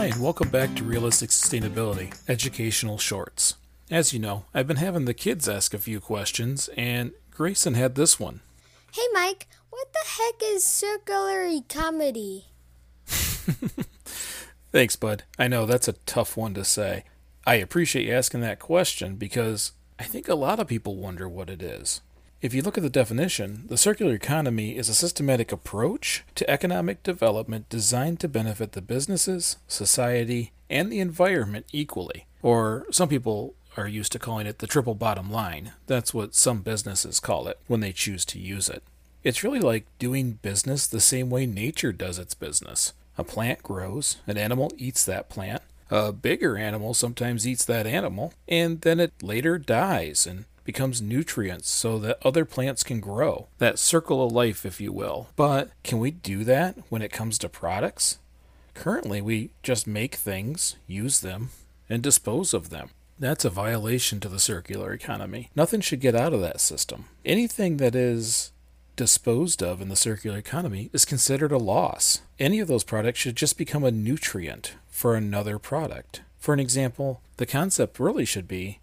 Hi, and welcome back to Realistic Sustainability Educational Shorts. As you know, I've been having the kids ask a few questions, and Grayson had this one. Hey, Mike, what the heck is circular economy? Thanks, bud. I know that's a tough one to say. I appreciate you asking that question because I think a lot of people wonder what it is. If you look at the definition, the circular economy is a systematic approach to economic development designed to benefit the businesses, society, and the environment equally. Or some people are used to calling it the triple bottom line. That's what some businesses call it when they choose to use it. It's really like doing business the same way nature does its business. A plant grows, an animal eats that plant, a bigger animal sometimes eats that animal, and then it later dies and becomes nutrients so that other plants can grow. That circle of life, if you will. But can we do that when it comes to products? Currently, we just make things, use them, and dispose of them. That's a violation to the circular economy. Nothing should get out of that system. Anything that is disposed of in the circular economy is considered a loss. Any of those products should just become a nutrient for another product. For an example, the concept really should be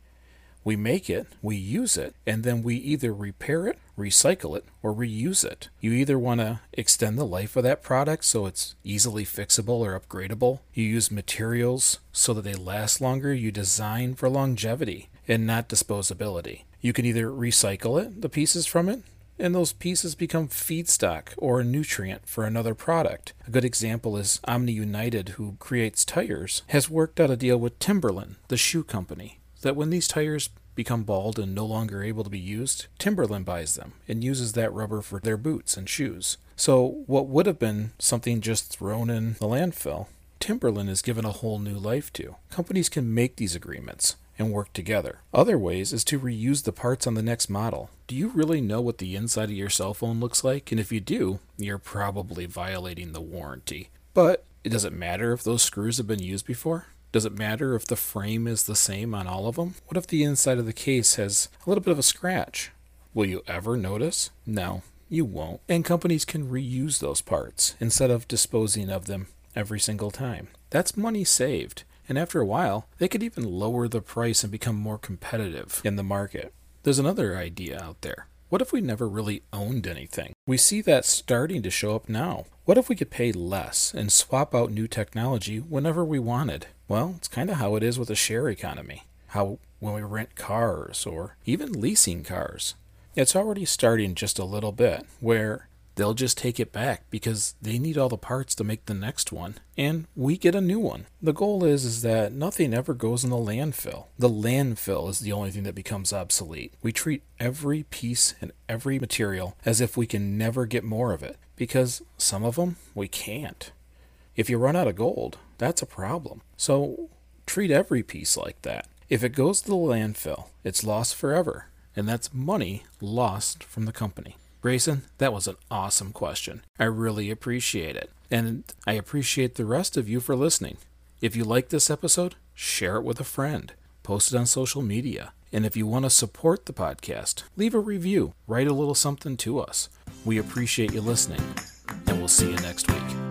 we make it, we use it, and then we either repair it, recycle it, or reuse it. You either want to extend the life of that product so it's easily fixable or upgradable. You use materials so that they last longer. You design for longevity and not disposability. You can either recycle it, the pieces from it, and those pieces become feedstock or a nutrient for another product. A good example is Omni United, who creates tires, has worked out a deal with Timberland, the shoe company that when these tires become bald and no longer able to be used, Timberland buys them and uses that rubber for their boots and shoes. So, what would have been something just thrown in the landfill, Timberland is given a whole new life to. Companies can make these agreements and work together. Other ways is to reuse the parts on the next model. Do you really know what the inside of your cell phone looks like? And if you do, you're probably violating the warranty. But it doesn't matter if those screws have been used before. Does it matter if the frame is the same on all of them? What if the inside of the case has a little bit of a scratch? Will you ever notice? No, you won't. And companies can reuse those parts instead of disposing of them every single time. That's money saved. And after a while, they could even lower the price and become more competitive in the market. There's another idea out there. What if we never really owned anything? We see that starting to show up now. What if we could pay less and swap out new technology whenever we wanted? Well, it's kind of how it is with a share economy. How when we rent cars or even leasing cars. It's already starting just a little bit where they'll just take it back because they need all the parts to make the next one and we get a new one. The goal is is that nothing ever goes in the landfill. The landfill is the only thing that becomes obsolete. We treat every piece and every material as if we can never get more of it because some of them we can't. If you run out of gold, that's a problem. So treat every piece like that. If it goes to the landfill, it's lost forever, and that's money lost from the company. Grayson, that was an awesome question. I really appreciate it. And I appreciate the rest of you for listening. If you like this episode, share it with a friend, post it on social media. And if you want to support the podcast, leave a review, write a little something to us. We appreciate you listening, and we'll see you next week.